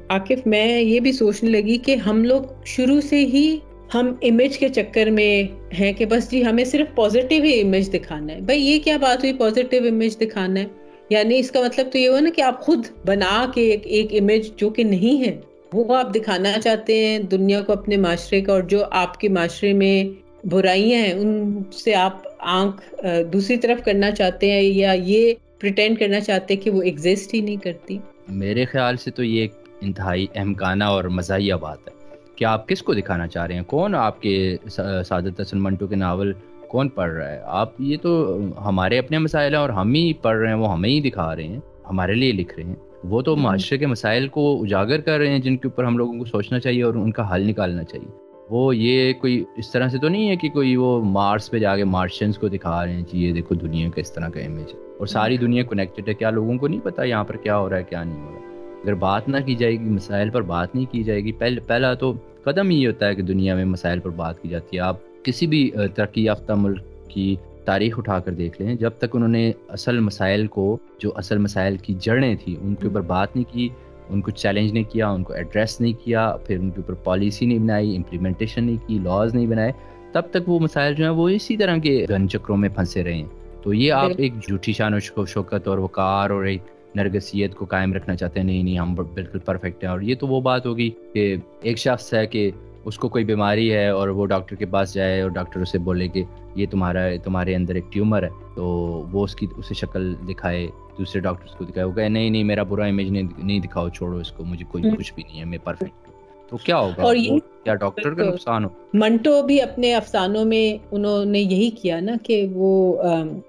عاقف، میں یہ بھی سوچنے لگی کہ ہم لوگ شروع سے ہی ہم امیج کے چکر میں ہیں کہ بس جی ہمیں صرف پازیٹیو ہی امیج دکھانا ہے۔ بھائی یہ کیا بات ہوئی پازیٹیو امیج دکھانا ہے؟ یعنی اس کا مطلب تو یہ ہوا نا کہ آپ خود بنا کے ایک ایک امیج جو کہ نہیں ہے، وہ آپ دکھانا چاہتے ہیں دنیا کو اپنے معاشرے کا اور جو آپ کے معاشرے میں برائیاں ہیں ان سے آپ آنکھ دوسری طرف کرنا چاہتے ہیں یا یہ پریٹینڈ کرنا چاہتے ہیں کہ وہ ایگزسٹ ہی نہیں کرتی؟ میرے خیال سے تو یہ ایک انتہائی اہمکانہ اور مزاحیہ بات ہے۔ کہ آپ کس کو دکھانا چاہ رہے ہیں؟ کون آپ کے سعادت حسن منٹو کے ناول کون پڑھ رہا ہے؟ آپ یہ تو ہمارے اپنے مسائل ہیں اور ہم ہی پڑھ رہے ہیں وہ ہمیں ہی دکھا رہے ہیں ہمارے لیے لکھ رہے ہیں۔ وہ تو معاشرے کے مسائل کو اجاگر کر رہے ہیں جن کے اوپر ہم لوگوں کو سوچنا چاہیے اور ان کا حل نکالنا چاہیے۔ وہ یہ کوئی اس طرح سے تو نہیں ہے کہ کوئی وہ مارس پہ جا کے مارشنس کو دکھا رہے ہیں کہ یہ دیکھو دنیا کا اس طرح کا امیج ہے۔ اور ساری دنیا کنیکٹڈ ہے۔ کیا لوگوں کو نہیں پتا یہاں پر کیا ہو رہا ہے، کیا نہیں ہو رہا اگر بات نہ کی جائے گی، مسائل پر بات نہیں کی جائے گی۔ پہلے پہلا تو قدم یہ ہوتا ہے کہ دنیا میں مسائل پر بات کی جاتی ہے۔ آپ کسی بھی ترقی یافتہ ملک کی تاریخ اٹھا کر دیکھ لیں۔ جب تک انہوں نے اصل مسائل کو، جو اصل مسائل کی جڑیں تھیں، ان کے اوپر بات نہیں کی ان کو چیلنج نہیں کیا ان کو ایڈریس نہیں کیا پھر ان کے اوپر پالیسی نہیں بنائی امپلیمنٹیشن نہیں کی لاز نہیں بنائے تب تک وہ مسائل جو ہیں وہ اسی طرح کے گن چکروں میں پھنسے رہے ہیں۔ تو یہ آپ ایک جھوٹی شان و شوکت اور وقار اور ایک نرگسیت کو قائم رکھنا چاہتے ہیں۔ نہیں نہیں ہم بالکل پرفیکٹ ہیں۔ اور یہ تو وہ بات ہوگی کہ ایک شخص ہے کہ اس کو کوئی بیماری ہے اور وہ ڈاکٹر کے پاس جائے اور ڈاکٹر اسے بولے کہ یہ تمہارا تمہارے اندر ایک ٹیومر ہے تو وہ اس کی اسے شکل دکھائے۔ دوسرے ڈاکٹرس کو دکھائے وہ کہے نہیں نہیں میرا برا امیج نہیں دکھاؤ چھوڑو اس کو مجھے کوئی کچھ بھی نہیں ہے میں پرفیکٹ تو کیا ہوگا؟ اور یہ کیا ڈاکٹر کا نقصان ہو؟ منٹو بھی اپنے افسانوں میں انہوں نے یہی کیا نا کہ وہ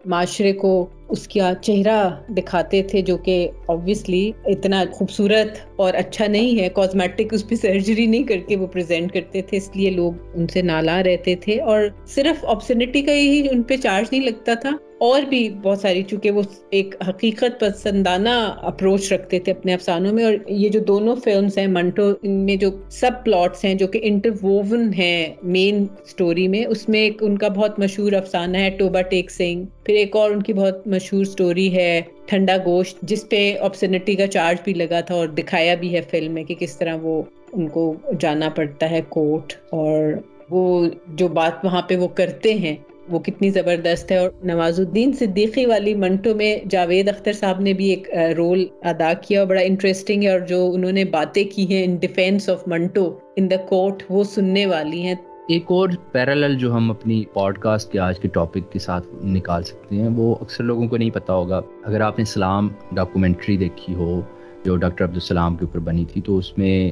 معاشرے کو اس کا چہرہ دکھاتے تھے جو کہ آبویسلی اتنا خوبصورت اور اچھا نہیں ہے۔ کاسمیٹک اس پہ سرجری نہیں کر کے وہ پریزنٹ کرتے تھے اس لیے لوگ ان سے نالا رہتے تھے۔ اور صرف آپسنٹی کا ہی ان پہ چارج نہیں لگتا تھا۔ اور بھی بہت ساری، چونکہ وہ ایک حقیقت پسندانہ اپروچ رکھتے تھے اپنے افسانوں میں، اور یہ جو دونوں فلمس ہیں، منٹو، ان میں جو سب پلاٹس ہیں، جو کہ انٹرووون ہیں مین سٹوری میں، اس میں ایک ان کا بہت مشہور افسانہ ہے، ٹوبا ٹیک سنگھ۔ پھر ایک اور ان کی بہت مشہور سٹوری ہے، ٹھنڈا گوشت، جس پہ آپسنٹی کا چارج بھی لگا تھا اور دکھایا بھی ہے فلم میں کہ کس طرح وہ ان کو جانا پڑتا ہے کوٹ اور وہ جو بات وہاں پہ وہ کرتے ہیں۔ وہ کتنی زبردست ہے اور نواز الدین صدیقی والی منٹو میں جاوید اختر صاحب نے بھی ایک رول ادا کیا اور بڑا انٹرسٹنگ ہے اور جو انہوں نے باتیں کی ہیں in defence of Manto in the court وہ سننے والی ہیں۔ ایک اور پیرالل جو ہم اپنی پوڈ کاسٹ کے آج کے ٹاپک کے ساتھ نکال سکتے ہیں، وہ اکثر لوگوں کو نہیں پتا ہوگا۔ اگر آپ نے سلام ڈاکومنٹری دیکھی ہو، جو ڈاکٹر عبدالسلام کے اوپر بنی تھی، تو اس میں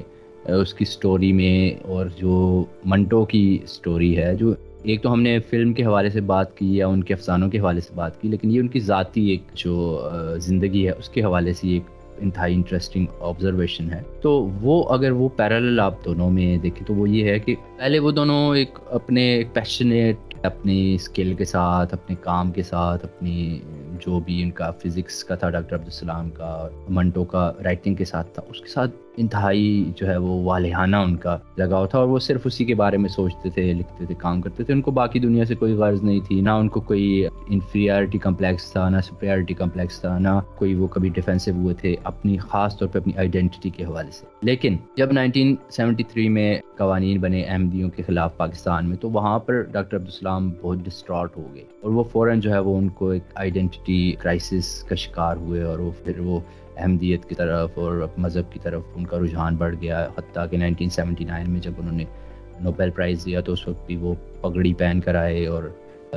اس کی سٹوری میں اور جو منٹو کی سٹوری ہے، جو ایک تو ہم نے فلم کے حوالے سے بات کی یا ان کے افسانوں کے حوالے سے بات کی، لیکن یہ ان کی ذاتی ایک جو زندگی ہے، اس کے حوالے سے ایک انتہائی انٹرسٹنگ آبزرویشن ہے۔ تو وہ اگر وہ پیرالل آپ دونوں میں دیکھیں تو وہ یہ ہے کہ پہلے وہ دونوں ایک اپنے پیشنیٹ اپنی اسکل کے ساتھ، اپنے کام کے ساتھ، اپنی جو بھی ان کا فزکس کا تھا، ڈاکٹر عبدالسلام کا منٹو کا رائٹنگ کے ساتھ تھا، اس کے ساتھ انتہائی جو ہے وہ والہانہ ان کا لگاؤ تھا اور وہ صرف اسی کے بارے میں سوچتے تھے، لکھتے تھے، کام کرتے تھے۔ ان کو باقی دنیا سے کوئی غرض نہیں تھی، نہ ان کو کوئی انفیریٹی کمپلیکس تھا، نہ سپریئرٹی کمپلیکس تھا، نہ کوئی وہ کبھی ڈیفینسو ہوئے تھے اپنی خاص طور پہ اپنی آئیڈینٹی کے حوالے سے۔ لیکن جب 1973 میں قوانین بنے احمدیوں کے خلاف پاکستان میں، تو وہاں پر ڈاکٹر عبدالسلام بہت ڈسٹراٹ ہو گئے اور وہ فوراً جو ہے وہ ان کو ایک آئیڈینٹی کرائسس کا شکار ہوئے اور وہ پھر وہ احمدیت کی طرف اور مذہب کی طرف ان کا رجحان بڑھ گیا، حتیٰ کہ نائنٹین سیونٹی نائن میں جب انہوں نے نوبیل پرائز دیا تو اس وقت بھی وہ پگڑی پہن کر آئے اور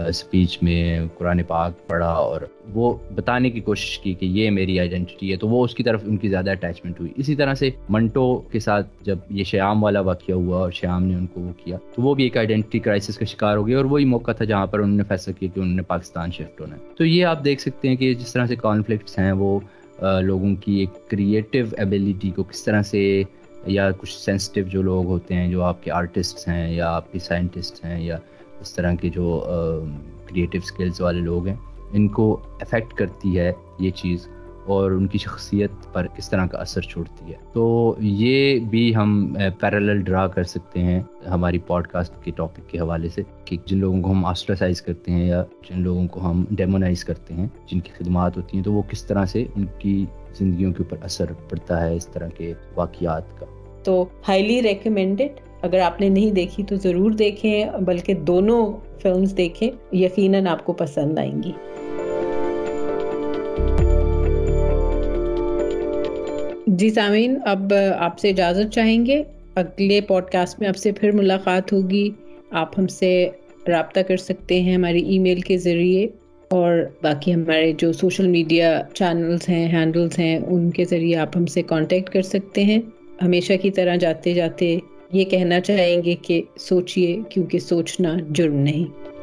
اسپیچ میں قرآن پاک پڑھا اور وہ بتانے کی کوشش کی کہ یہ میری آئیڈینٹی ہے، تو وہ اس کی طرف ان کی زیادہ اٹیچمنٹ ہوئی۔ اسی طرح سے منٹو کے ساتھ جب یہ شیام والا واقعہ ہوا اور شیام نے ان کو وہ کیا، تو وہ بھی ایک آئیڈینٹی کرائسس کا شکار ہو گیا اور وہی موقع تھا جہاں پر انہوں نے فیصلہ کیا کہ انہوں نے پاکستان شفٹ ہونا ہے۔ تو یہ آپ دیکھ سکتے ہیں کہ جس طرح سے کانفلکٹس ہیں، وہ لوگوں کی ایک کریٹیو ایبیلیٹی کو کس طرح سے، یا کچھ سینسٹیو جو لوگ ہوتے ہیں، جو آپ کے آرٹسٹ ہیں یا آپ کے سائنٹسٹ ہیں یا اس طرح کے جو کریٹیو اسکلس والے لوگ ہیں، ان کو افیکٹ کرتی ہے یہ چیز اور ان کی شخصیت پر کس طرح کا اثر چھوڑتی ہے۔ تو یہ بھی ہم پیرالل ڈرا کر سکتے ہیں ہماری پوڈ کاسٹ کے ٹاپک کے حوالے سے کہ جن لوگوں کو ہم آسٹراسائز کرتے ہیں یا جن لوگوں کو ہم ڈیمونائز کرتے ہیں، جن کی خدمات ہوتی ہیں، تو وہ کس طرح سے ان کی زندگیوں کے اوپر اثر پڑتا ہے، اس طرح کے واقعات کا۔ تو ہائیلی ریکمینڈیڈ اگر آپ نے نہیں دیکھی تو ضرور دیکھیں، بلکہ دونوں فلمز دیکھیں، یقیناً آپ کو پسند آئیں گی۔ جی سامعین، اب آپ سے اجازت چاہیں گے۔ اگلے پوڈ کاسٹ میں آپ سے پھر ملاقات ہوگی۔ آپ ہم سے رابطہ کر سکتے ہیں ہماری ای میل کے ذریعے، اور باقی ہمارے جو سوشل میڈیا چینلز ہیں، ہینڈلز ہیں، ان کے ذریعے آپ ہم سے کانٹیکٹ کر سکتے ہیں۔ ہمیشہ کی طرح جاتے جاتے یہ کہنا چاہیں گے کہ سوچئے کیونکہ سوچنا جرم نہیں۔